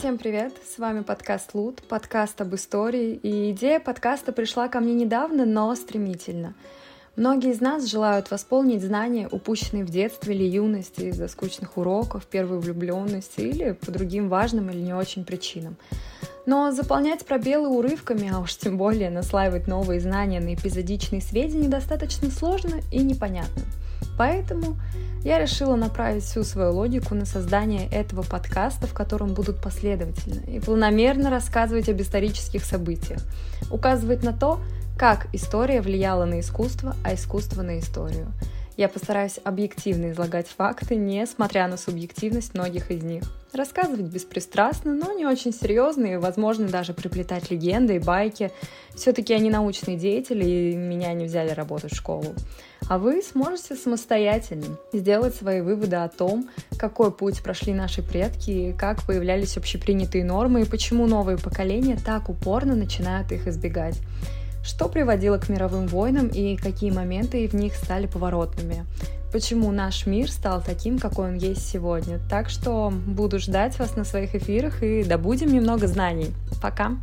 Всем привет, с вами подкаст Лут, подкаст об истории, и идея подкаста пришла ко мне недавно, но стремительно. Многие из нас желают восполнить знания, упущенные в детстве или юности из-за скучных уроков, первой влюбленности или по другим важным или не очень причинам. Но заполнять пробелы урывками, а уж тем более наслаивать новые знания на эпизодичные сведения достаточно сложно и непонятно. Поэтому я решила направить всю свою логику на создание этого подкаста, в котором будут последовательно и планомерно рассказывать об исторических событиях, указывать на то, как история влияла на искусство, а искусство на историю. Я постараюсь объективно излагать факты, несмотря на субъективность многих из них. Рассказывать беспристрастно, но не очень серьезно и, возможно, даже приплетать легенды и байки. Все-таки я не научный деятель, и меня не взяли работать в школу. А вы сможете самостоятельно сделать свои выводы о том, какой путь прошли наши предки, как появлялись общепринятые нормы и почему новые поколения так упорно начинают их избегать. Что приводило к мировым войнам и какие моменты в них стали поворотными? Почему наш мир стал таким, какой он есть сегодня? Так что буду ждать вас на своих эфирах и добудем немного знаний. Пока!